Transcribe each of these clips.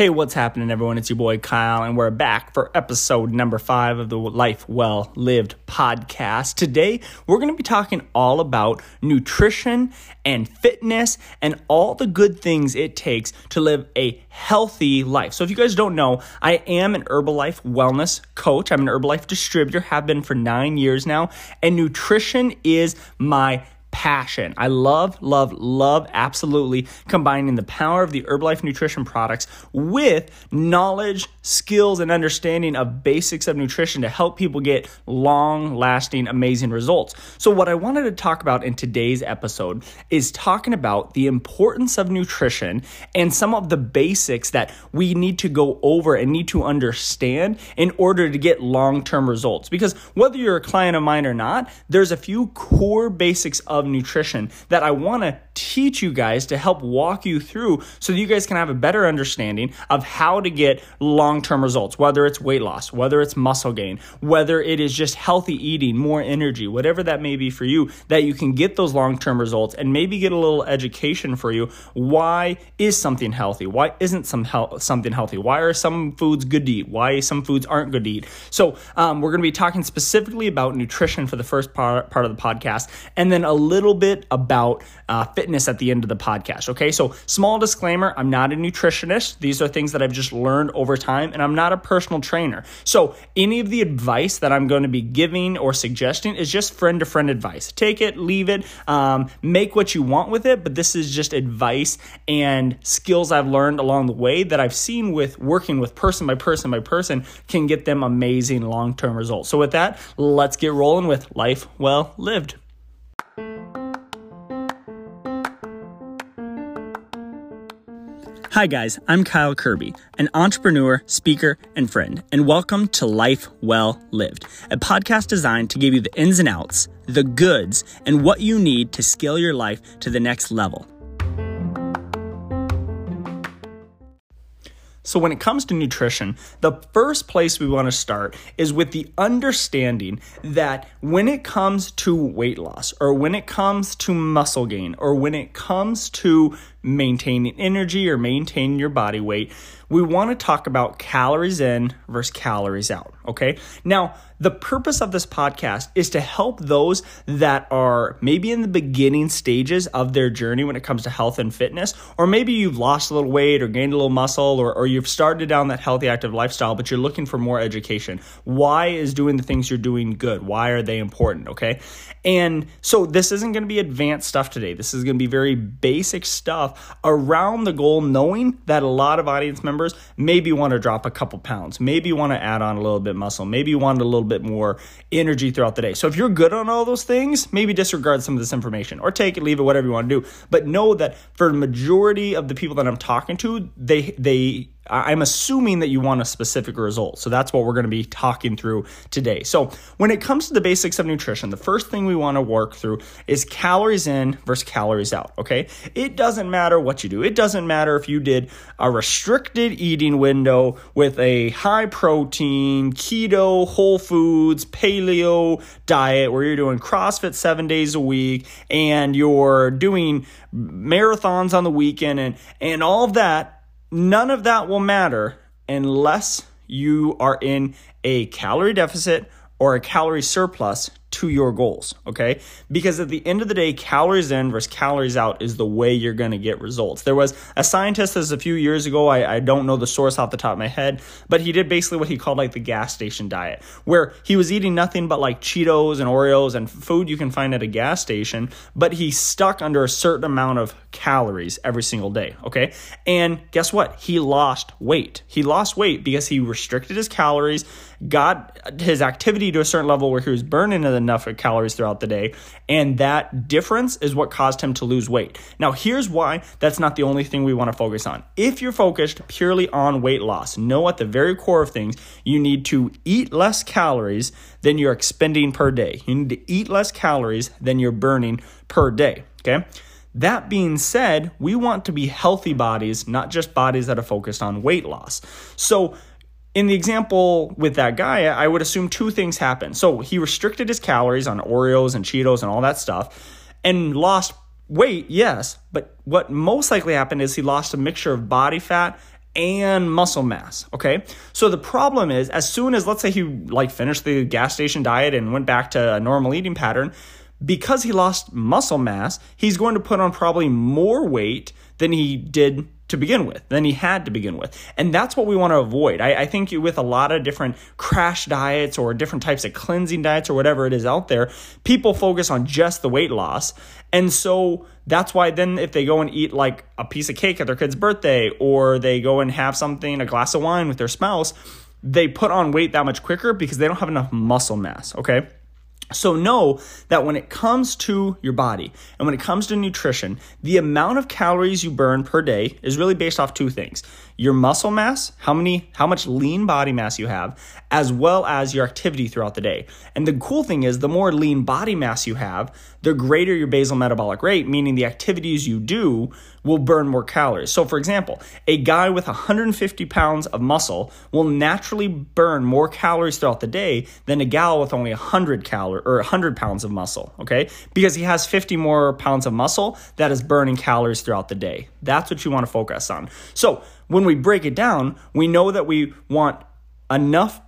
Hey, what's happening, everyone? It's your boy Kyle, and we're back for episode number five of the Life Well Lived podcast. Today, we're going to be talking all about nutrition and fitness and all the good things it takes to live a healthy life. So, if you guys don't know, I am an Herbalife wellness coach. I'm an Herbalife distributor, have been for nine years now, and nutrition is my passion. I love, love, love absolutely combining the power of the Herbalife nutrition products with knowledge, skills, and understanding of basics of nutrition to help people get long lasting, amazing results. So, what I wanted to talk about in today's episode is talking about the importance of nutrition and some of the basics that we need to go over and need to understand in order to get long term results. Because whether you're a client of mine or not, there's a few core basics of nutrition that I want to teach you guys to help walk you through so that you guys can have a better understanding of how to get long term results, whether it's weight loss, whether it's muscle gain, whether it is just healthy eating, more energy, whatever that may be for you, that you can get those long term results and maybe get a little education for you. Why is something healthy? Why isn't some something healthy? Why are some foods good to eat? Why some foods aren't good to eat? So, um, we're going to be talking specifically about nutrition for the first part, part of the podcast, and then a little bit about uh, fitness at the end of the podcast. Okay, so small disclaimer I'm not a nutritionist. These are things that I've just learned over time, and I'm not a personal trainer. So any of the advice that I'm going to be giving or suggesting is just friend to friend advice. Take it, leave it, um, make what you want with it, but this is just advice and skills I've learned along the way that I've seen with working with person by person by person can get them amazing long term results. So, with that, let's get rolling with life well lived. Hi, guys, I'm Kyle Kirby, an entrepreneur, speaker, and friend, and welcome to Life Well Lived, a podcast designed to give you the ins and outs, the goods, and what you need to scale your life to the next level. So, when it comes to nutrition, the first place we want to start is with the understanding that when it comes to weight loss, or when it comes to muscle gain, or when it comes to maintaining energy or maintaining your body weight, we want to talk about calories in versus calories out. Okay. Now, the purpose of this podcast is to help those that are maybe in the beginning stages of their journey when it comes to health and fitness, or maybe you've lost a little weight or gained a little muscle, or, or you've started down that healthy, active lifestyle, but you're looking for more education. Why is doing the things you're doing good? Why are they important? Okay. And so this isn't going to be advanced stuff today. This is going to be very basic stuff around the goal, knowing that a lot of audience members maybe you want to drop a couple pounds, maybe you want to add on a little bit muscle, maybe you want a little bit more energy throughout the day. So if you're good on all those things, maybe disregard some of this information or take it, leave it, whatever you want to do. But know that for the majority of the people that I'm talking to, they they I'm assuming that you want a specific result. So that's what we're going to be talking through today. So when it comes to the basics of nutrition, the first thing we want to work through is calories in versus calories out. Okay. It doesn't matter what you do. It doesn't matter if you did a restricted eating window with a high protein, keto, whole foods, paleo diet where you're doing CrossFit seven days a week and you're doing marathons on the weekend and, and all of that None of that will matter unless you are in a calorie deficit or a calorie surplus to your goals, okay? Because at the end of the day, calories in versus calories out is the way you're gonna get results. There was a scientist this a few years ago, I, I don't know the source off the top of my head, but he did basically what he called like the gas station diet, where he was eating nothing but like Cheetos and Oreos and food you can find at a gas station, but he stuck under a certain amount of calories every single day, okay? And guess what? He lost weight. He lost weight because he restricted his calories, got his activity to a certain level where he was burning enough calories throughout the day. And that difference is what caused him to lose weight. Now, here's why that's not the only thing we want to focus on. If you're focused purely on weight loss, know at the very core of things, you need to eat less calories than you're expending per day. You need to eat less calories than you're burning per day. Okay. That being said, we want to be healthy bodies, not just bodies that are focused on weight loss. So, in the example with that guy, I would assume two things happened. So he restricted his calories on Oreos and Cheetos and all that stuff and lost weight, yes, but what most likely happened is he lost a mixture of body fat and muscle mass. Okay. So the problem is, as soon as, let's say, he like finished the gas station diet and went back to a normal eating pattern, because he lost muscle mass, he's going to put on probably more weight than he did to begin with than he had to begin with. And that's what we want to avoid. I, I, think with a lot of different crash diets or different types of cleansing diets or whatever it is out there, people focus on just the weight loss. And so that's why then if they go and eat like a piece of cake at their kid's birthday or they go and have something, a glass of wine with their spouse, they put on weight that much quicker because they don't have enough muscle mass. Okay. So know that when it comes to your body and when it comes to nutrition, the amount of calories you burn per day is really based off two things your muscle mass, how many how much lean body mass you have, as well as your activity throughout the day. And the cool thing is the more lean body mass you have, the greater your basal metabolic rate, meaning the activities you do will burn more calories. So for example, a guy with 150 pounds of muscle will naturally burn more calories throughout the day than a gal with only 100 calories or 100 pounds of muscle, okay? Because he has 50 more pounds of muscle that is burning calories throughout the day. That's what you want to focus on. So when we break it down, we know that we want enough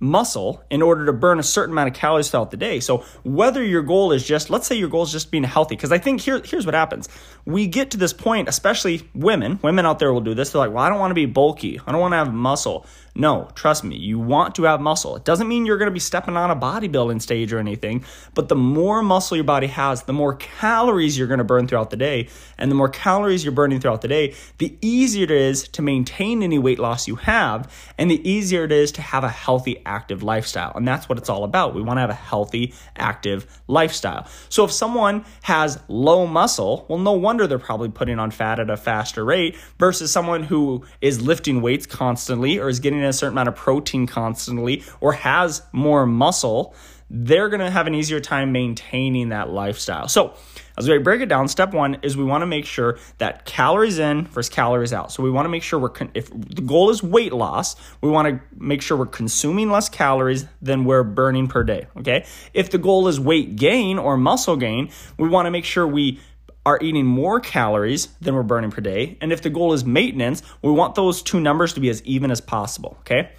muscle in order to burn a certain amount of calories throughout the day. So whether your goal is just, let's say your goal is just being healthy, because I think here, here's what happens. We get to this point, especially women, women out there will do this. They're like, well, I don't want to be bulky. I don't want to have muscle. No, trust me, you want to have muscle. It doesn't mean you're going to be stepping on a bodybuilding stage or anything, but the more muscle your body has, the more calories you're going to burn throughout the day. And the more calories you're burning throughout the day, the easier it is to maintain any weight loss you have, and the easier it is to have a healthy, active lifestyle. And that's what it's all about. We want to have a healthy, active lifestyle. So if someone has low muscle, well, no wonder they're probably putting on fat at a faster rate versus someone who is lifting weights constantly or is getting a certain amount of protein constantly or has more muscle, they're going to have an easier time maintaining that lifestyle. So, as we break it down, step one is we want to make sure that calories in versus calories out. So we want to make sure we're con- if the goal is weight loss, we want to make sure we're consuming less calories than we're burning per day. Okay. If the goal is weight gain or muscle gain, we want to make sure we are eating more calories than we're burning per day. And if the goal is maintenance, we want those two numbers to be as even as possible. Okay.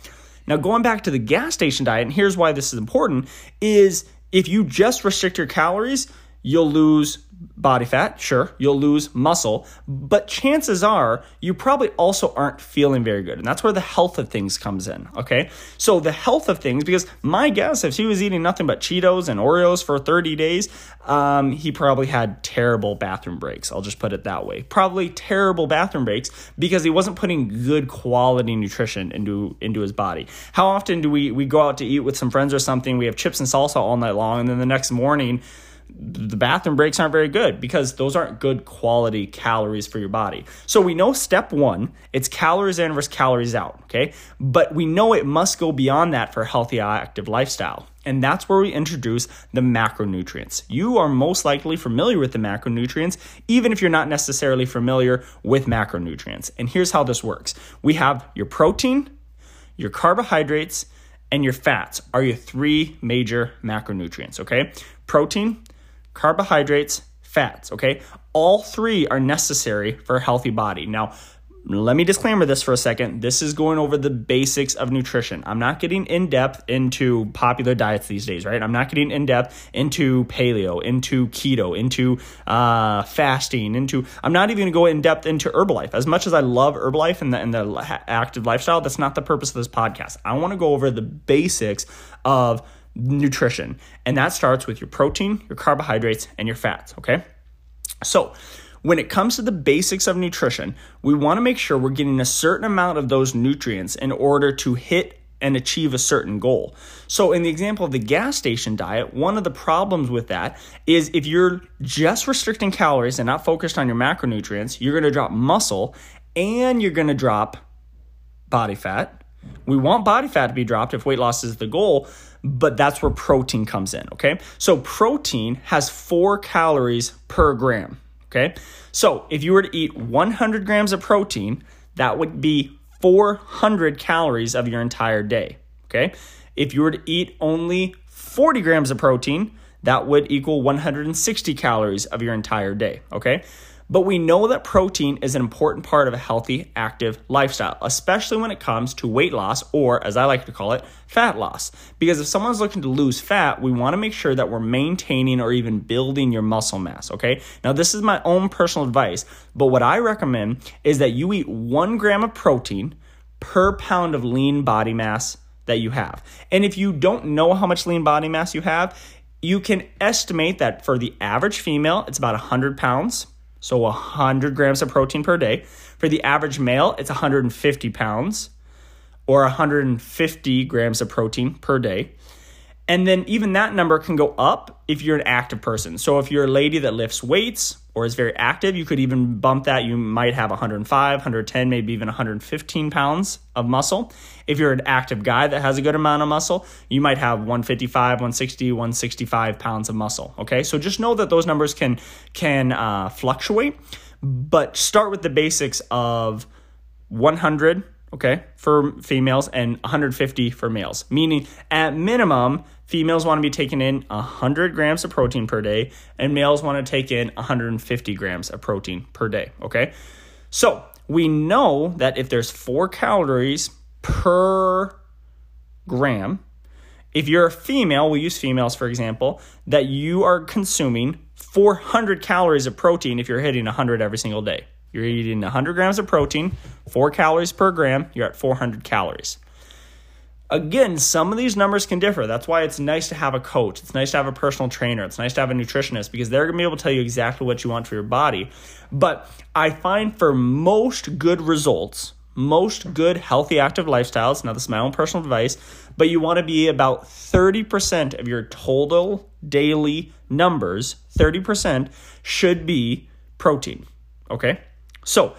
Now, going back to the gas station diet, and here's why this is important is if you just restrict your calories, you'll lose body fat, sure, you'll lose muscle, but chances are you probably also aren't feeling very good. And that's where the health of things comes in, okay? So the health of things, because my guess, if he was eating nothing but Cheetos and Oreos for 30 days, um, he probably had terrible bathroom breaks. I'll just put it that way. Probably terrible bathroom breaks because he wasn't putting good quality nutrition into into his body. How often do we we go out to eat with some friends or something? We have chips and salsa all night long, and then the next morning the bathroom breaks aren't very good because those aren't good quality calories for your body. So we know step one, it's calories in versus calories out, okay? But we know it must go beyond that for a healthy, active lifestyle. And that's where we introduce the macronutrients. You are most likely familiar with the macronutrients, even if you're not necessarily familiar with macronutrients. And here's how this works we have your protein, your carbohydrates, and your fats are your three major macronutrients, okay? Protein, carbohydrates, fats, okay? All three are necessary for a healthy body. Now, let me disclaimer this for a second. This is going over the basics of nutrition. I'm not getting in depth into popular diets these days, right? I'm not getting in depth into paleo, into keto, into uh, fasting, into. I'm not even going to go in depth into Herbalife. As much as I love Herbalife and the, and the active lifestyle, that's not the purpose of this podcast. I want to go over the basics of nutrition. And that starts with your protein, your carbohydrates, and your fats, okay? So, when it comes to the basics of nutrition, we want to make sure we're getting a certain amount of those nutrients in order to hit and achieve a certain goal. So, in the example of the gas station diet, one of the problems with that is if you're just restricting calories and not focused on your macronutrients, you're going to drop muscle and you're going to drop body fat. We want body fat to be dropped if weight loss is the goal, but that's where protein comes in, okay? So protein has 4 calories per gram, okay? So if you were to eat 100 grams of protein, that would be 400 calories of your entire day, okay? If you were to eat only 40 grams of protein, that would equal 160 calories of your entire day, okay? But we know that protein is an important part of a healthy, active lifestyle, especially when it comes to weight loss, or as I like to call it, fat loss. Because if someone's looking to lose fat, we want to make sure that we're maintaining or even building your muscle mass, okay? Now, this is my own personal advice, but what I recommend is that you eat one gram of protein per pound of lean body mass that you have. And if you don't know how much lean body mass you have, you can estimate that for the average female, it's about 100 pounds so 100 grams of protein per day. For the average male, it's 150 pounds or 150 grams of protein per day. And then even that number can go up if you're an active person. So if you're a lady that lifts weights or is very active, you could even bump that. You might have 105, 110, maybe even 115 pounds of muscle. If you're an active guy that has a good amount of muscle, you might have 155, 160, 165 pounds of muscle. Okay, so just know that those numbers can can uh, fluctuate, but start with the basics of 100 okay, for females and 150 for males. Meaning, at minimum, females want to be taking in 100 grams of protein per day, and males want to take in 150 grams of protein per day, okay? So, we know that if there's four calories per gram, if you're a female, we use females for example, that you are consuming 400 calories of protein if you're hitting 100 every single day. You're eating 100 grams of protein, 4 calories per gram, you're at 400 calories. Again, some of these numbers can differ. That's why it's nice to have a coach. It's nice to have a personal trainer. It's nice to have a nutritionist because they're going to be able to tell you exactly what you want for your body. But I find for most good results, most good healthy active lifestyles, now this is my own personal advice, but you want to be about 30% of your total daily numbers, 30% should be protein. Okay? So,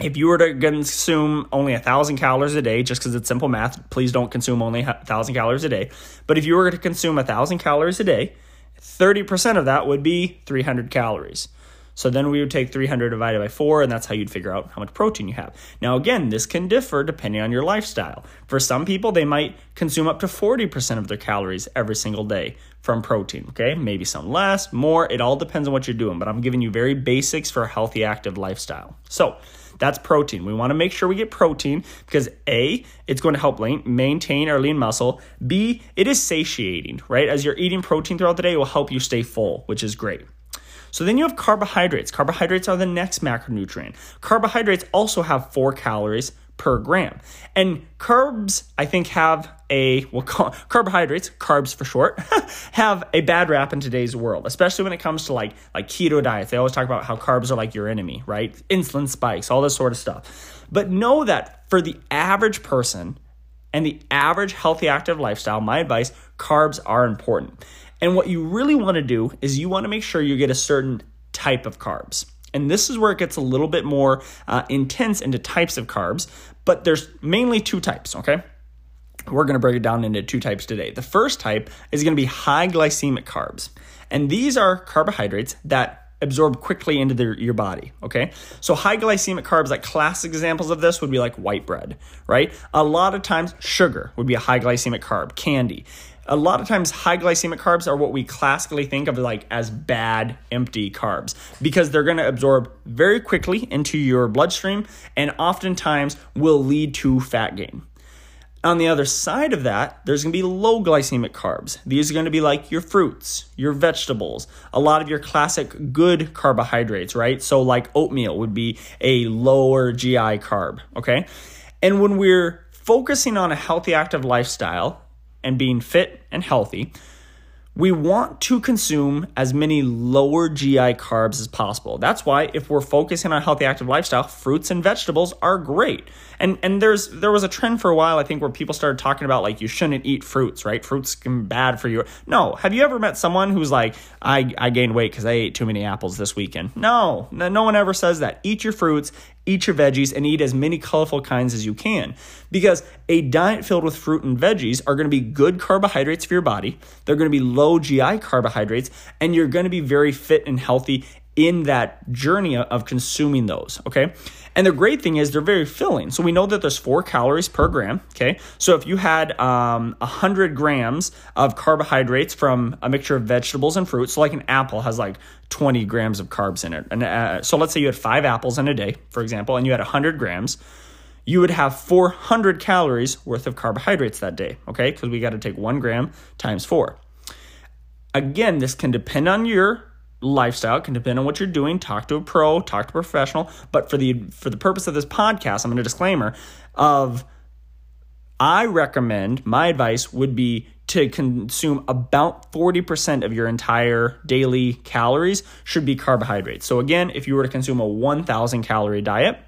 if you were to consume only a thousand calories a day, just because it's simple math, please don't consume only a thousand calories a day. But if you were to consume a thousand calories a day, 30% of that would be 300 calories. So then we would take 300 divided by 4, and that's how you'd figure out how much protein you have. Now, again, this can differ depending on your lifestyle. For some people, they might consume up to 40% of their calories every single day from protein, okay? Maybe some less, more. It all depends on what you're doing, but I'm giving you very basics for a healthy, active lifestyle. So, that's protein. We want to make sure we get protein because A, it's going to help maintain our lean muscle. B, it is satiating, right? As you're eating protein throughout the day, it will help you stay full, which is great. So then you have carbohydrates. Carbohydrates are the next macronutrient. Carbohydrates also have four calories per gram. And carbs, I think, have a, well, carbohydrates, carbs for short, have a bad rap in today's world, especially when it comes to like, like keto diets. They always talk about how carbs are like your enemy, right? Insulin spikes, all this sort of stuff. But know that for the average person and the average healthy active lifestyle, my advice, carbs are important. And what you really want to do is you want to make sure you get a certain type of carbs. And this is where it gets a little bit more uh, intense into types of carbs, but there's mainly two types, okay? We're to break it down into two types today. The first type is to be high glycemic carbs. And these are carbohydrates that absorb quickly into the, your body. Okay. So high glycemic carbs, like classic examples of this would be like white bread, right? A lot of times sugar would be a high glycemic carb, candy a lot of times high glycemic carbs are what we classically think of like as bad empty carbs because they're going to absorb very quickly into your bloodstream and oftentimes will lead to fat gain. On the other side of that, there's to be low glycemic carbs. These are to be like your fruits, your vegetables, a lot of your classic good carbohydrates, right? So, like oatmeal would be a lower GI carb, okay? And when we're focusing on a healthy, active lifestyle, and being fit and healthy, we want to consume as many lower GI carbs as possible. That's why if we're focusing on a healthy active lifestyle, fruits and vegetables are great. And and there's there was a trend for a while I think where people started talking about like you shouldn't eat fruits, right? Fruits can be bad for you. No, have you ever met someone who's like I I gained weight cuz I ate too many apples this weekend? No, no one ever says that. Eat your fruits, eat your veggies and eat as many colorful kinds as you can because a diet filled with fruit and veggies are going to be good carbohydrates for your body. They're going to be low GI carbohydrates and you're going to be very fit and healthy in that journey of consuming those. Okay. And the great thing is they're very filling. So we know that there's four calories per gram. Okay. So if you had um, 100 grams of carbohydrates from a mixture of vegetables and fruits, so like an apple has like 20 grams of carbs in it. And uh, so let's say you had five apples in a day, for example, and you had a 100 grams you would have 400 calories worth of carbohydrates that day, okay? Because we got to take one gram times four. Again, this can depend on your lifestyle, it can depend on what you're doing. Talk to a pro, talk to a professional. But for the for the purpose of this podcast, I'm going to disclaimer of I recommend my advice would be to consume about 40% of your entire daily calories should be carbohydrates. So again, if you were to consume a 1000 calorie diet,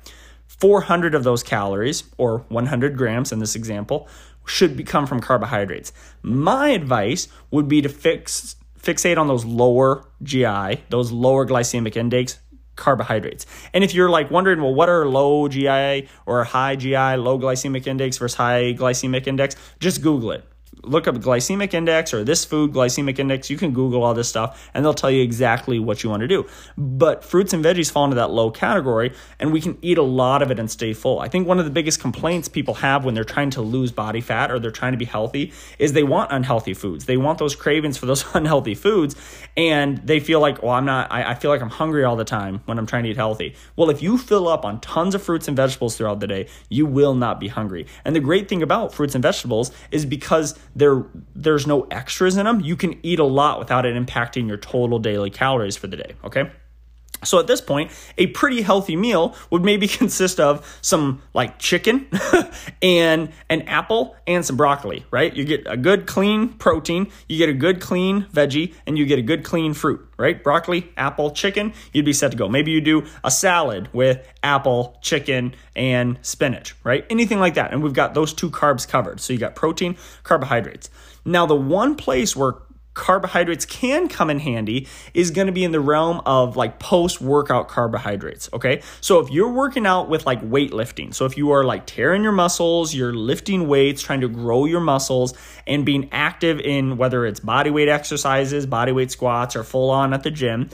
400 of those calories, or 100 grams in this example, should be, come from carbohydrates. My advice would be to fix fixate on those lower GI, those lower glycemic index carbohydrates. And if you're like wondering, well, what are low GI or high GI, low glycemic index versus high glycemic index, just Google it look up glycemic index or this food glycemic index. You can Google all this stuff and they'll tell you exactly what you want to do. But fruits and veggies fall into that low category and we can eat a lot of it and stay full. I think one of the biggest complaints people have when they're trying to lose body fat or they're trying to be healthy is they want unhealthy foods. They want those cravings for those unhealthy foods and they feel like, well, I'm not, I, I feel like I'm hungry all the time when I'm trying to eat healthy. Well, if you fill up on tons of fruits and vegetables throughout the day, you will not be hungry. And the great thing about fruits and vegetables is because there there's no extras in them, you can eat a lot without it impacting your total daily calories for the day, okay? So at this point, a pretty healthy meal would maybe consist of some like chicken and an apple and some broccoli, right? You get a good clean protein, you get a good clean veggie, and you get a good clean fruit, right? Broccoli, apple, chicken, you'd be set to go. Maybe you do a salad with apple, chicken, and spinach, right? Anything like that. And we've got those two carbs covered. So you got protein, carbohydrates. Now, the one place where carbohydrates can come in handy is going to be in the realm of like post workout carbohydrates. Okay. So if you're working out with like weightlifting, so if you are like tearing your muscles, you're lifting weights, trying to grow your muscles, and being active in whether it's body weight exercises, body weight squats, or full on at the gym,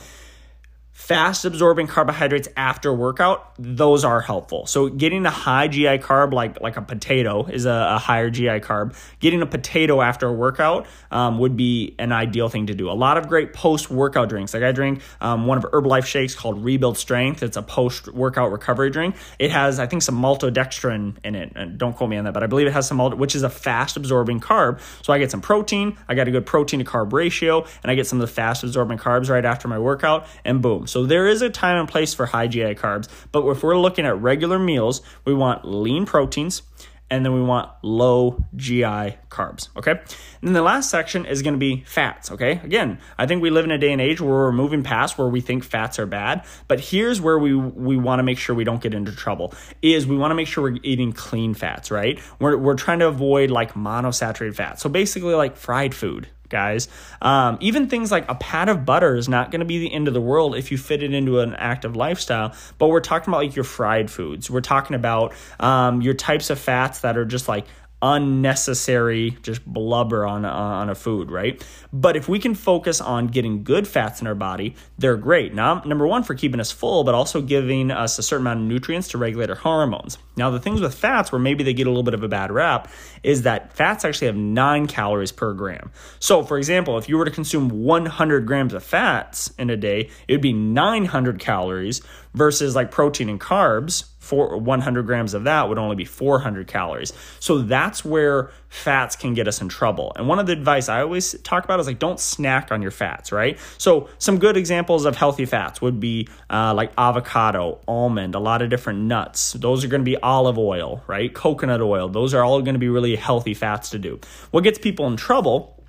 fast absorbing carbohydrates after workout, those are helpful. So getting a high GI carb like like a potato is a, a higher GI carb. Getting a potato after a workout um, would be an ideal thing to do. A lot of great post workout drinks. Like I drink um, one of Herbalife shakes called Rebuild Strength. It's a post workout recovery drink. It has I think some maltodextrin in it. And don't quote me on that, but I believe it has some malt, which is a fast absorbing carb. So I get some protein. I got a good protein to carb ratio, and I get some of the fast absorbing carbs right after my workout, and boom. So there is a time and place for high GI carbs, but if we're looking at regular meals, we want lean proteins and then we want low GI carbs, okay? And then the last section is gonna be fats, okay? Again, I think we live in a day and age where we're moving past where we think fats are bad, but here's where we we wanna make sure we don't get into trouble, is we wanna make sure we're eating clean fats, right? We're, we're trying to avoid like monosaturated fats. So basically like fried food, guys. Um, even things like a pat of butter is not going to be the end of the world if you fit it into an active lifestyle. But we're talking about like your fried foods. We're talking about um, your types of fats that are just like unnecessary just blubber on uh, on a food, right? But if we can focus on getting good fats in our body, they're great. Now, number one for keeping us full, but also giving us a certain amount of nutrients to regulate our hormones. Now, the things with fats where maybe they get a little bit of a bad rap is that fats actually have nine calories per gram. So, for example, if you were to consume 100 grams of fats in a day, it would be 900 calories versus like protein and carbs for 100 grams of that would only be 400 calories. So that's where fats can get us in trouble. And one of the advice I always talk about is like don't snack on your fats, right? So some good examples of healthy fats would be uh, like avocado, almond, a lot of different nuts. Those are going to be olive oil, right? Coconut oil. Those are all going to be really healthy fats to do. What gets people in trouble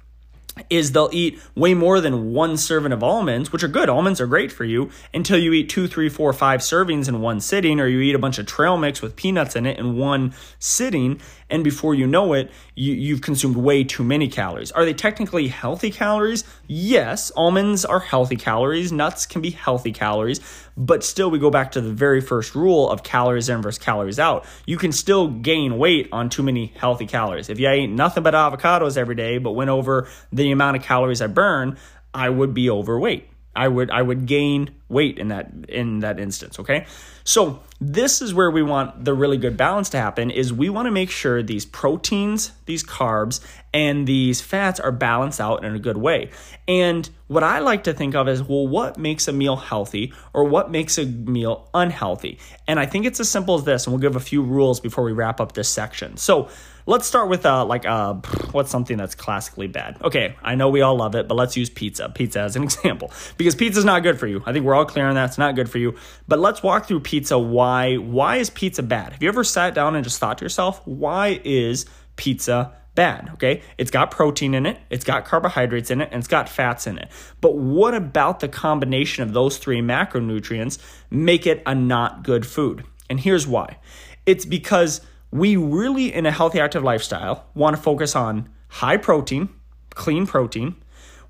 is they'll eat way more than one serving of almonds, which are good. Almonds are great for you until you eat two, three, four, five servings in one sitting, or you eat a bunch of trail mix with peanuts in it in one sitting. And before you know it, you, you've consumed way too many calories. Are they technically healthy calories? Yes, almonds are healthy calories. Nuts can be healthy calories. But still, we go back to the very first rule of calories in versus calories out. You can still gain weight on too many healthy calories. If you ate nothing but avocados every day, but went over the amount of calories I burn, I would be overweight I would I would gain weight in that in that instance, okay? So, this is where we want the really good balance to happen is we want to make sure these proteins, these carbs, and these fats are balanced out in a good way. And what I like to think of is, well, what makes a meal healthy or what makes a meal unhealthy? And I think it's as simple as this, and we'll give a few rules before we wrap up this section. So, let's start with uh, like uh, what's something that's classically bad. Okay, I know we all love it, but let's use pizza. Pizza as an example because pizza's not good for you. I think we're all clear on that. It's not good for you. But let's walk through pizza. Why? Why is pizza bad? Have you ever sat down and just thought to yourself, why is pizza bad. Okay. It's got protein in it, it's got carbohydrates in it, and it's got fats in it. But what about the combination of those three macronutrients make it a not good food? And here's why it's because we really, in a healthy, active lifestyle, want to focus on high protein, clean protein.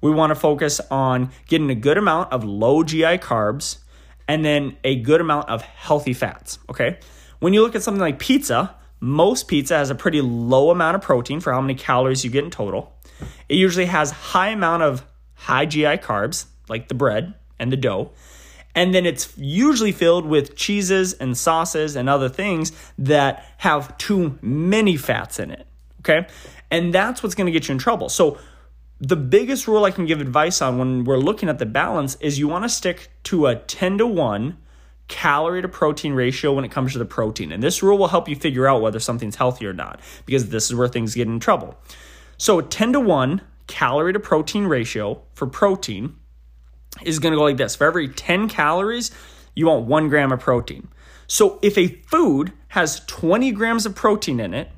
We want to focus on getting a good amount of low GI carbs and then a good amount of healthy fats. Okay. When you look at something like pizza, most pizza has a pretty low amount of protein for how many calories you get in total. It usually has high amount of high GI carbs, like the bread and the dough. And then it's usually filled with cheeses and sauces and other things that have too many fats in it. Okay. And that's what's going to get you in trouble. So, the biggest rule I can give advice on when we're looking at the balance is you want to stick to a 10 to 1 calorie to protein ratio when it comes to the protein. And this rule will help you figure out whether something's healthy or not because this is where things get in trouble. So, a 10 to 1 calorie to protein ratio for protein is going to go like this. For every 10 calories, you want one gram of protein. So if a food has 20 grams of protein in it,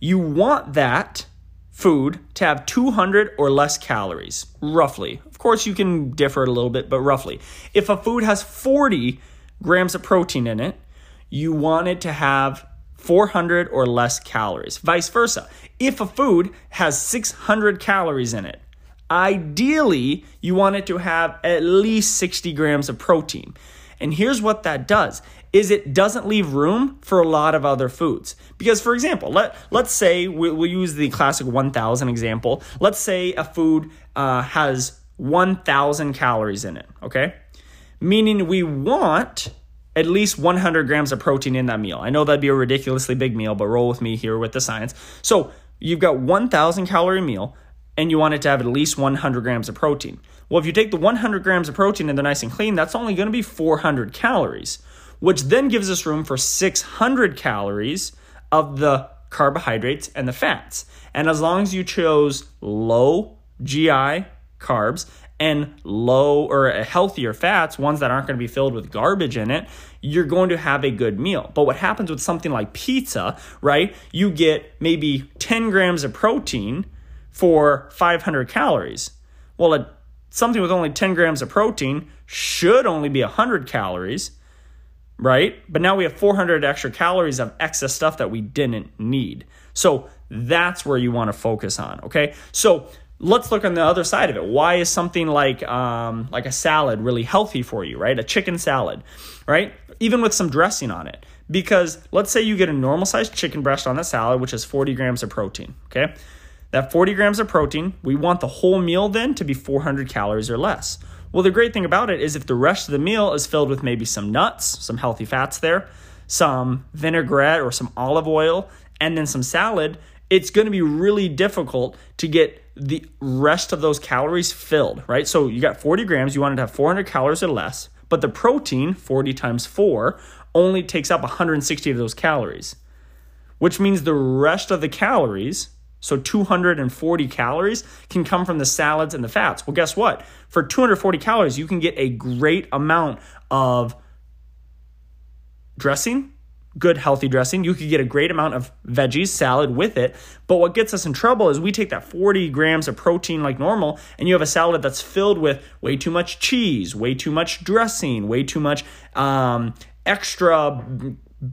you want that food to have 200 or less calories, roughly. Of course, you can differ a little bit, but roughly. If a food has 40 grams of protein in it, you want it to have 400 or less calories. Vice versa. If a food has 600 calories in it, Ideally, you want it to have at least 60 grams of protein. And here's what that does is it doesn't leave room for a lot of other foods. Because for example, let let's say we, will use the classic 1000 example. Let's say a food uh, has 1000 calories in it, okay? Meaning we want at least 100 grams of protein in that meal. I know that'd be a ridiculously big meal, but roll with me here with the science. So you've got 1000 calorie meal and you want it to have at least 100 grams of protein. Well, if you take the 100 grams of protein and they're nice and clean, that's only going to be 400 calories, which then gives us room for 600 calories of the carbohydrates and the fats. And as long as you chose low GI carbs and low or healthier fats, ones that aren't going to be filled with garbage in it, you're going to have a good meal. But what happens with something like pizza, right? You get maybe 10 grams of protein for 500 calories. Well, a, something with only 10 grams of protein should only be 100 calories, right? But now we have 400 extra calories of excess stuff that we didn't need. So that's where you want to focus on, okay? So let's look on the other side of it. Why is something like um, like a salad really healthy for you, right? A chicken salad, right? Even with some dressing on it. Because let's say you get a normal sized chicken breast on that salad, which is 40 grams of protein, okay? That 40 grams of protein, we want the whole meal then to be 400 calories or less. Well, the great thing about it is if the rest of the meal is filled with maybe some nuts, some healthy fats there, some vinaigrette or some olive oil, and then some salad, it's going to be really difficult to get the rest of those calories filled, right? So you got 40 grams, you want it to have 400 calories or less, but the protein, 40 times 4, only takes up 160 of those calories, which means the rest of the calories so 240 calories can come from the salads and the fats. Well, guess what? For 240 calories, you can get a great amount of dressing, good healthy dressing. You could get a great amount of veggies, salad with it. But what gets us in trouble is we take that 40 grams of protein like normal, and you have a salad that's filled with way too much cheese, way too much dressing, way too much um, extra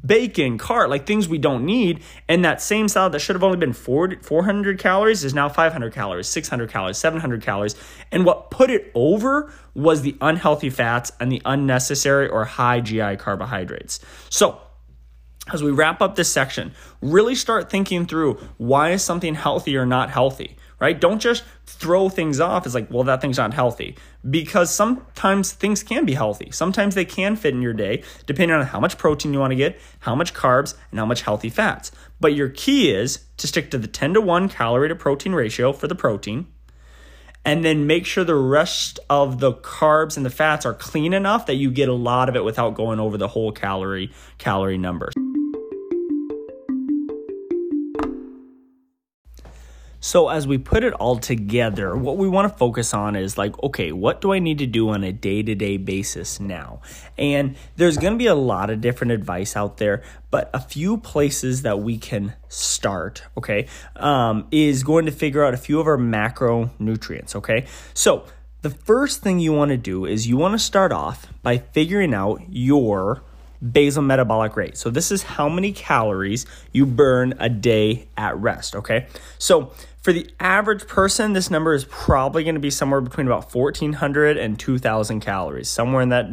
bacon, cart, like things we don't need. And that same salad that should have only been 400 calories is now 500 calories, 600 calories, 700 calories. And what put it over was the unhealthy fats and the unnecessary or high GI carbohydrates. So, as we wrap up this section, really start thinking through why is something healthy or not healthy? Right? Don't just throw things off as like, well, that thing's not healthy. Because sometimes things can be healthy. Sometimes they can fit in your day, depending on how much protein you want to get, how much carbs, and how much healthy fats. But your key is to stick to the 10 to 1 calorie to protein ratio for the protein. And then make sure the rest of the carbs and the fats are clean enough that you get a lot of it without going over the whole calorie calorie numbers. So, as we put it all together, what we want to focus on is like, okay, what do I need to do on a day to day basis now? And there's going to be a lot of different advice out there, but a few places that we can start, okay, um, is going to figure out a few of our macronutrients, okay? So, the first thing you want to do is you want to start off by figuring out your basal metabolic rate. So this is how many calories you burn a day at rest, okay? So for the average person, this number is probably going to be somewhere between about 1,400 and 2,000 calories, somewhere in that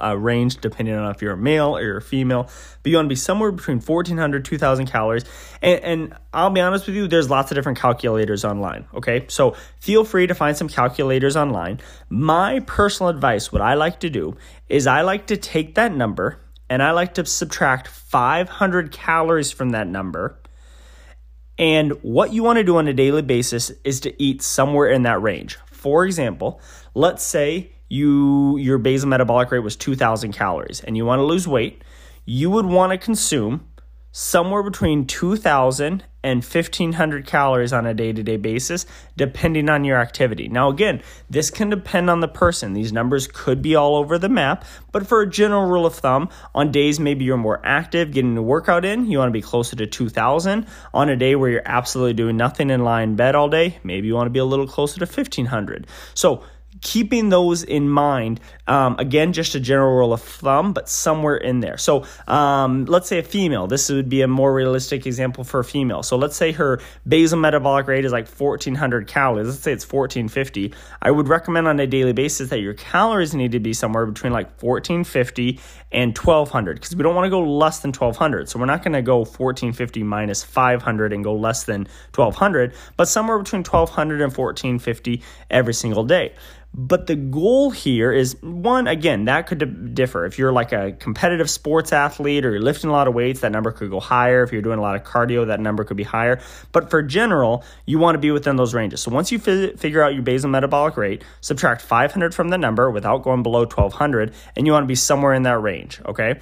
uh, range, depending on if you're a male or you're a female. But you want to be somewhere between 1,400, 2,000 calories. And, and I'll be honest with you, there's lots of different calculators online. Okay. So feel free to find some calculators online. My personal advice, what I like to do is I like to take that number and I like to subtract 500 calories from that number and what you want to do on a daily basis is to eat somewhere in that range. For example, let's say you your basal metabolic rate was 2000 calories and you want to lose weight, you would want to consume somewhere between 2,000 and 1,500 calories on a day to day basis, depending on your activity. Now, again, this can depend on the person. These numbers could be all over the map, but for a general rule of thumb, on days maybe you're more active, getting a workout in, you want to be closer to 2,000. On a day where you're absolutely doing nothing and lying in bed all day, maybe you want to be a little closer to 1,500. So, keeping those in mind, um, again, just a general rule of thumb, but somewhere in there. So um, let's say a female, this would be a more realistic example for a female. So let's say her basal metabolic rate is like 1400 calories. Let's say it's 1450. I would recommend on a daily basis that your calories need to be somewhere between like 1450 and 1200 because we don't want to go less than 1200. So we're not going to go 1450 minus 500 and go less than 1200, but somewhere between 1200 and 1450 every single day. But the goal here is one, again, that could differ. If you're like a competitive sports athlete or you're lifting a lot of weights, that number could go higher. If you're doing a lot of cardio, that number could be higher. But for general, you want to be within those ranges. So once you fi- figure out your basal metabolic rate, subtract 500 from the number without going below 1200, and you want to be somewhere in that range, okay?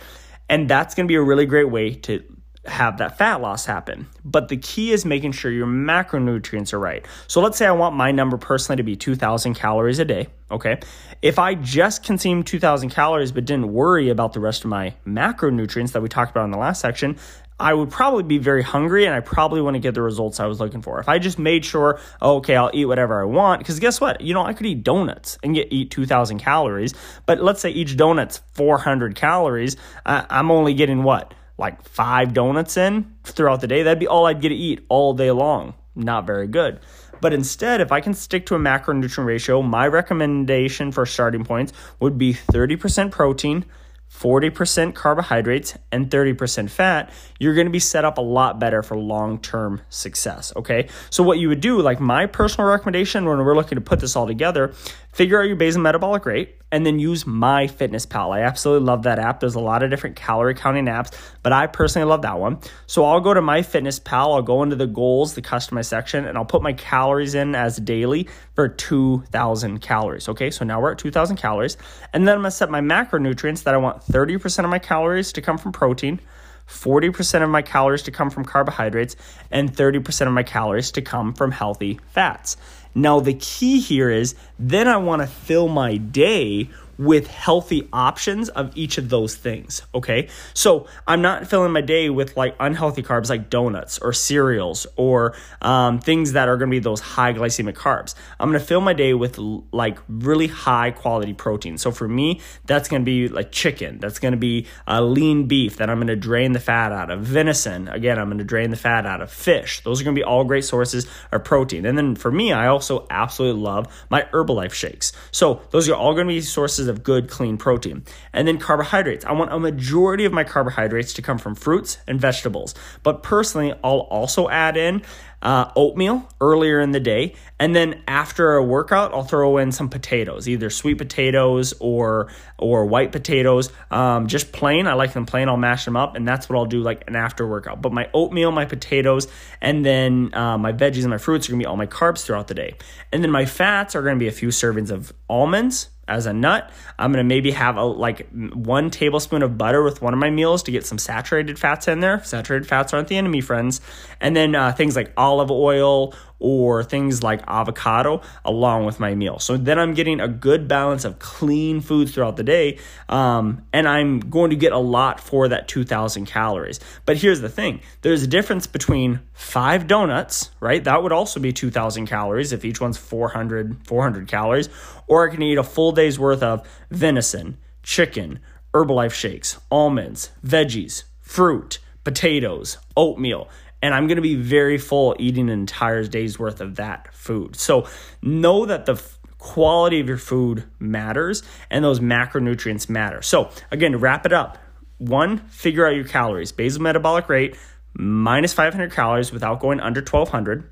And that's going to be a really great way to have that fat loss happen. But the key is making sure your macronutrients are right. So let's say I want my number personally to be 2,000 calories a day. Okay. If I just consumed 2,000 calories but didn't worry about the rest of my macronutrients that we talked about in the last section, I would probably be very hungry and I probably wouldn't get the results I was looking for. If I just made sure, oh, okay, I'll eat whatever I want, because guess what? You know, I could eat donuts and get eat 2,000 calories, but let's say each donut's 400 calories. I'm only getting what? Like five donuts in throughout the day, that'd be all I'd get to eat all day long. Not very good. But instead, if I can stick to a macronutrient ratio, my recommendation for starting points would be 30% protein, 40% carbohydrates, and 30% fat, you're to be set up a lot better for long term success. Okay. So, what you would do, like my personal recommendation when we're looking to put this all together, figure out your basal metabolic rate and then use MyFitnessPal. I absolutely love that app. There's a lot of different calorie counting apps, but I personally love that one. So I'll go to MyFitnessPal, I'll go into the goals, the customize section, and I'll put my calories in as daily for 2,000 calories. Okay, so now we're at 2,000 calories. And then I'm gonna set my macronutrients that I want 30% of my calories to come from protein. 40% of my calories to come from carbohydrates, and 30% of my calories to come from healthy fats. Now, the key here is then I want to fill my day with healthy options of each of those things. Okay. So I'm not filling my day with like unhealthy carbs like donuts or cereals or um, things that are going to be those high glycemic carbs. I'm going to fill my day with like really high quality protein. So for me, that's going to be like chicken. That's going to be a lean beef that I'm going to drain the fat out of. Venison, again, I'm going to drain the fat out of. Fish, those are going to be all great sources of protein. And then for me, I also absolutely love my Herbalife shakes. So those are all going to be sources ounces of good, clean protein. And then carbohydrates. I want a majority of my carbohydrates to come from fruits and vegetables. But personally, I'll also add in uh, oatmeal earlier in the day. And then after a workout, I'll throw in some potatoes, either sweet potatoes or or white potatoes. Um, just plain. I like them plain. I'll mash them up, and that's what I'll do like an after workout. But my oatmeal, my potatoes, and then uh, my veggies and my fruits are gonna be all my carbs throughout the day. And then my fats are gonna be a few servings of almonds as a nut. I'm gonna maybe have a like one tablespoon of butter with one of my meals to get some saturated fats in there. Saturated fats aren't the enemy, friends. And then uh, things like olive oil or things like avocado along with my meal. So then I'm getting a good balance of clean foods throughout the day, um, and I'm going to get a lot for that 2,000 calories. But here's the thing there's a difference between five donuts, right? That would also be 2,000 calories if each one's 400, 400 calories, or I can eat a full day's worth of venison, chicken, Herbalife shakes, almonds, veggies, fruit, potatoes, oatmeal and I'm going to be very full eating an entire day's worth of that food. So know that the quality of your food matters and those macronutrients matter. So again, to wrap it up, one, figure out your calories. Basal metabolic rate minus 500 calories without going under 1200.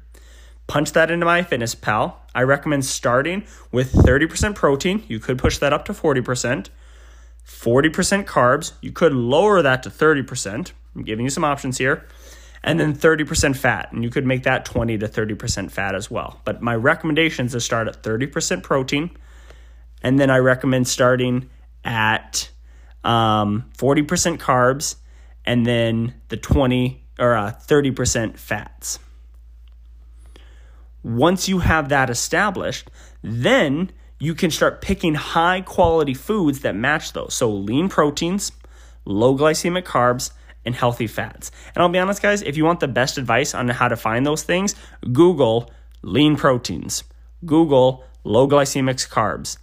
Punch that into MyFitnessPal. I recommend starting with 30% protein. You could push that up to 40%. 40% carbs. You could lower that to 30%. I'm giving you some options here and then 30% fat. And you could make that 20 to 30% fat as well. But my recommendation is to start at 30% protein. And then I recommend starting at um, 40% carbs and then the 20 or uh, 30% fats. Once you have that established, then you can start picking high quality foods that match those. So lean proteins, low glycemic carbs, and healthy fats. And I'll be honest, guys, if you want the best advice on how to find those things, Google lean proteins, Google low glycemic carbs,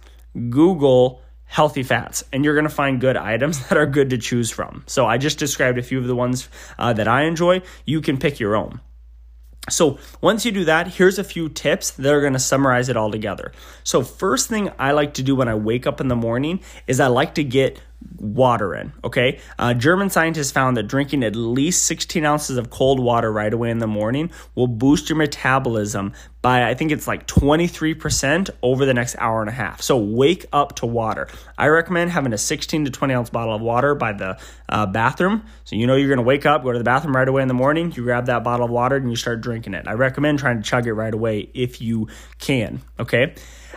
Google healthy fats, and you're going to find good items that are good to choose from. So I just described a few of the ones uh, that I enjoy. You can pick your own. So, once you do that, here's a few tips that are going to summarize it all together. So, first thing I like to do when I wake up in the morning is I like to get water in. Okay, uh, German scientists found that drinking at least 16 ounces of cold water right away in the morning will boost your metabolism by I think it's like 23% over the next hour and a half. So wake up to water. I recommend having a 16 to 20 ounce bottle of water by the uh, bathroom. So you know you're going to wake up, go to the bathroom right away in the morning. You grab that bottle of water and you start drinking it. I recommend trying to chug it right away if you can. Okay.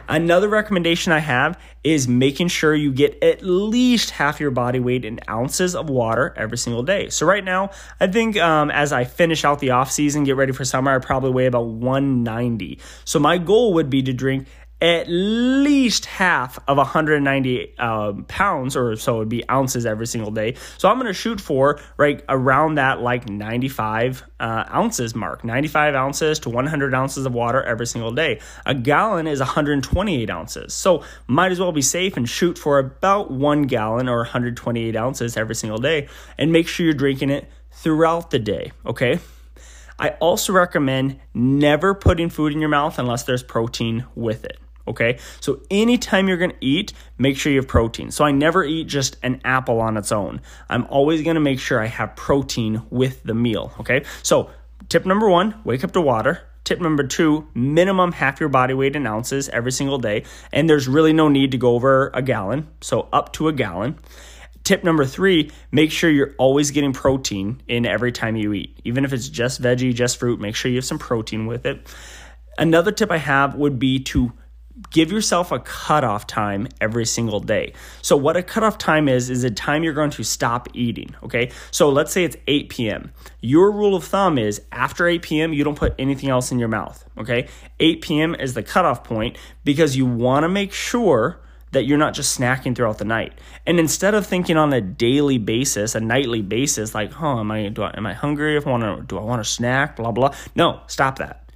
Another recommendation I have is making sure you get at least half your body weight in ounces of water every single day. So right now, I think um, as I finish out the off season, get ready for summer, I probably weigh about 190. So my goal would be to drink at least half of 190 uh, pounds or so would be ounces every single day. So I'm going to shoot for right around that like 95 uh, ounces mark, 95 ounces to 100 ounces of water every single day. A gallon is 128 ounces. So might as well be safe and shoot for about one gallon or 128 ounces every single day and make sure you're drinking it throughout the day. Okay. I also recommend never putting food in your mouth unless there's protein with it. Okay, so anytime you're gonna eat, make sure you have protein. So I never eat just an apple on its own. I'm always gonna make sure I have protein with the meal. Okay, so tip number one wake up to water. Tip number two, minimum half your body weight in ounces every single day. And there's really no need to go over a gallon, so up to a gallon. Tip number three, make sure you're always getting protein in every time you eat. Even if it's just veggie, just fruit, make sure you have some protein with it. Another tip I have would be to give yourself a cutoff time every single day. So, what a cutoff time is, is a time you're going to stop eating. Okay. So, let's say it's 8 p.m. Your rule of thumb is after 8 p.m., you don't put anything else in your mouth. Okay. 8 p.m. is the cutoff point because you want to make sure that you're not just snacking throughout the night. And instead of thinking on a daily basis, a nightly basis, like, huh, am I, do I am I hungry? If I want to, do I want to snack? Blah, blah. No, stop that.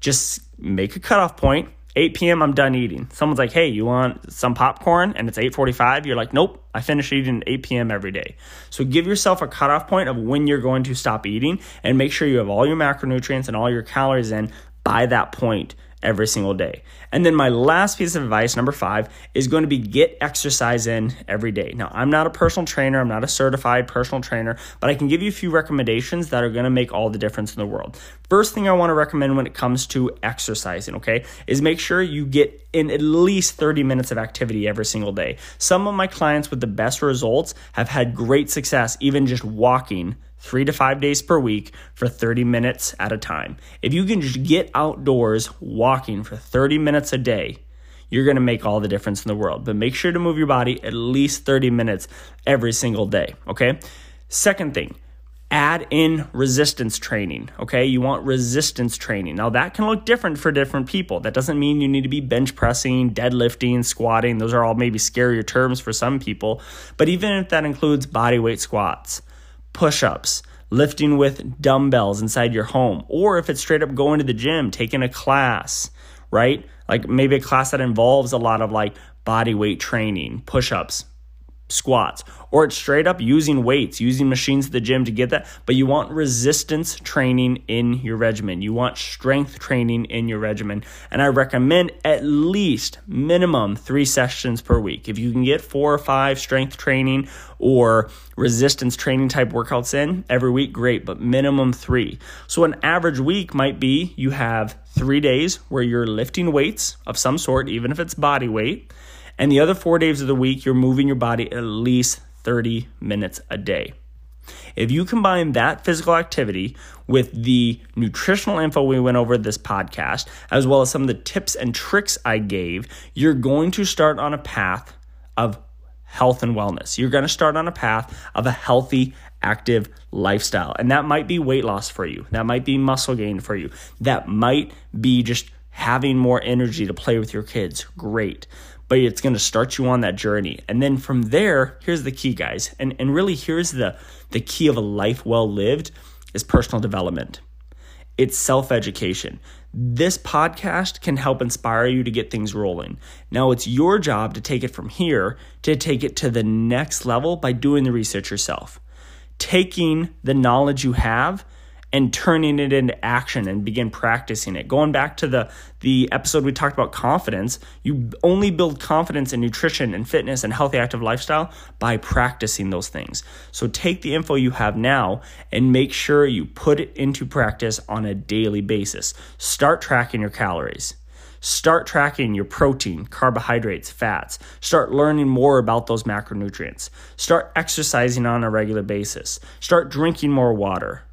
Just make a cutoff point 8 p.m. I'm done eating. Someone's like, "Hey, you want some popcorn?" and it's 8:45. You're like, "Nope, I finish eating at 8 p.m. every day." So give yourself a cutoff point of when you're going to stop eating, and make sure you have all your macronutrients and all your calories in by that point every single day. And then my last piece of advice, number five, is going to be get exercise in every day. Now, I'm not a personal trainer, I'm not a certified personal trainer, but I can give you a few recommendations that are going to make all the difference in the world. First thing I want to recommend when it comes to exercising, okay, is make sure you get in at least 30 minutes of activity every single day. Some of my clients with the best results have had great success even just walking three to five days per week for 30 minutes at a time. If you can just get outdoors walking for 30 minutes a day, you're going to make all the difference in the world. But make sure to move your body at least 30 minutes every single day, okay? Second thing, add in resistance training, okay? You want resistance training. Now, that can look different for different people. That doesn't mean you need to be bench pressing, deadlifting, squatting. Those are all maybe scarier terms for some people. But even if that includes body weight squats, push ups, lifting with dumbbells inside your home, or if it's straight up going to the gym, taking a class, right? Like maybe a class that involves a lot of like body weight training, push ups, squats, or it's straight up using weights, using machines at the gym to get that. But you want resistance training in your regimen. You want strength training in your regimen. And I recommend at least minimum three sessions per week. If you can get four or five strength training or resistance training type workouts in every week, great, but minimum three. So an average week might be you have three days where you're lifting weights of some sort, even if it's body weight. And the other four days of the week, you're moving your body at least 30 minutes a day. If you combine that physical activity with the nutritional info we went over this podcast, as well as some of the tips and tricks I gave, you're going to start on a path of health and wellness. You're going to start on a path of a healthy, active lifestyle. And that might be weight loss for you. That might be muscle gain for you. That might be just having more energy to play with your kids. Great but it's going to start you on that journey. And then from there, here's the key, guys. And, and really, here's the, the key of a life well lived is personal development. It's self education. This podcast can help inspire you to get things rolling. Now, it's your job to take it from here to take it to the next level by doing the research yourself. Taking the knowledge you have and turning it into action and begin practicing it. Going back to the the episode we talked about confidence, you only build confidence in nutrition and fitness and healthy active lifestyle by practicing those things. So take the info you have now and make sure you put it into practice on a daily basis. Start tracking your calories. Start tracking your protein, carbohydrates, fats. Start learning more about those macronutrients. Start exercising on a regular basis. Start drinking more water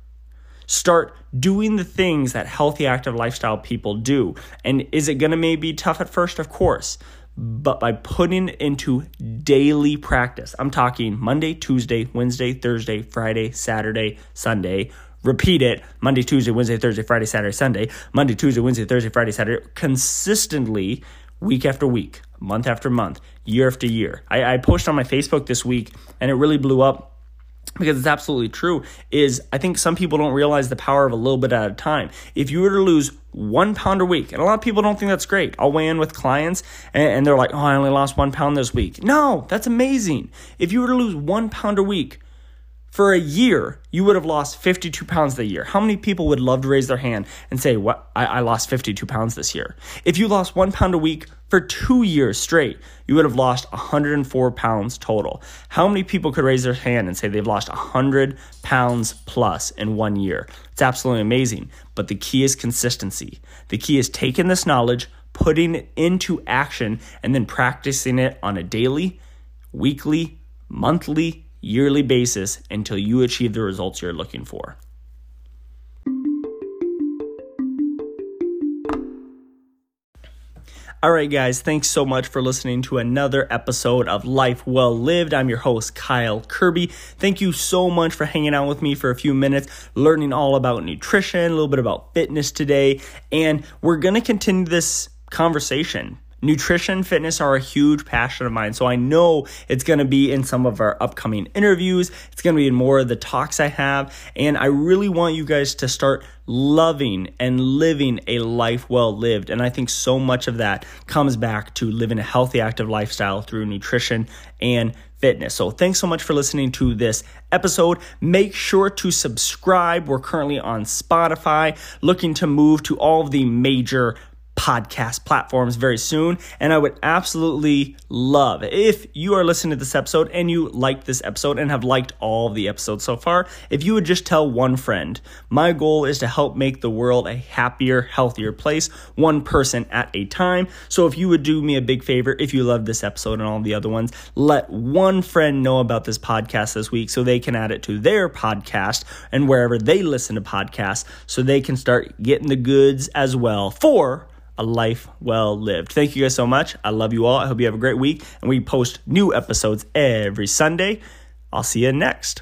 Start doing the things that healthy, active lifestyle people do. And is it going to maybe be tough at first? Of course. But by putting it into daily practice, I'm talking Monday, Tuesday, Wednesday, Thursday, Friday, Saturday, Sunday. Repeat it Monday, Tuesday, Wednesday, Thursday, Friday, Saturday, Sunday. Monday, Tuesday, Wednesday, Thursday, Friday, Saturday. Consistently, week after week, month after month, year after year. I, I posted on my Facebook this week and it really blew up because it's absolutely true is I think some people don't realize the power of a little bit at a time. If you were to lose one pound a week, and a lot of people don't think that's great. I'll weigh in with clients and, they're like, oh, I only lost one pound this week. No, that's amazing. If you were to lose one pound a week, for a year, you would have lost 52 pounds that year. How many people would love to raise their hand and say, What I, I lost 52 pounds this year? If you lost one pound a week for two years straight, you would have lost 104 pounds total. How many people could raise their hand and say they've lost 100 pounds plus in one year? It's absolutely amazing. But the key is consistency. The key is taking this knowledge, putting it into action, and then practicing it on a daily, weekly, monthly, yearly basis until you achieve the results you're looking for. All right, guys, thanks so much for listening to another episode of Life Well Lived. I'm your host, Kyle Kirby. Thank you so much for hanging out with me for a few minutes, learning all about nutrition, a little bit about fitness today, and we're going to continue this conversation Nutrition, fitness are a huge passion of mine. So I know it's going to be in some of our upcoming interviews. It's going to be in more of the talks I have. And I really want you guys to start loving and living a life well lived. And I think so much of that comes back to living a healthy, active lifestyle through nutrition and fitness. So thanks so much for listening to this episode. Make sure to subscribe. We're currently on Spotify, looking to move to all of the major podcast platforms very soon. And I would absolutely love if you are listening to this episode and you like this episode and have liked all the episodes so far, if you would just tell one friend. My goal is to help make the world a happier, healthier place, one person at a time. So if you would do me a big favor, if you love this episode and all the other ones, let one friend know about this podcast this week so they can add it to their podcast and wherever they listen to podcasts so they can start getting the goods as well for a life well lived. Thank you guys so much. I love you all. I hope you have a great week. And we post new episodes every Sunday. I'll see you next.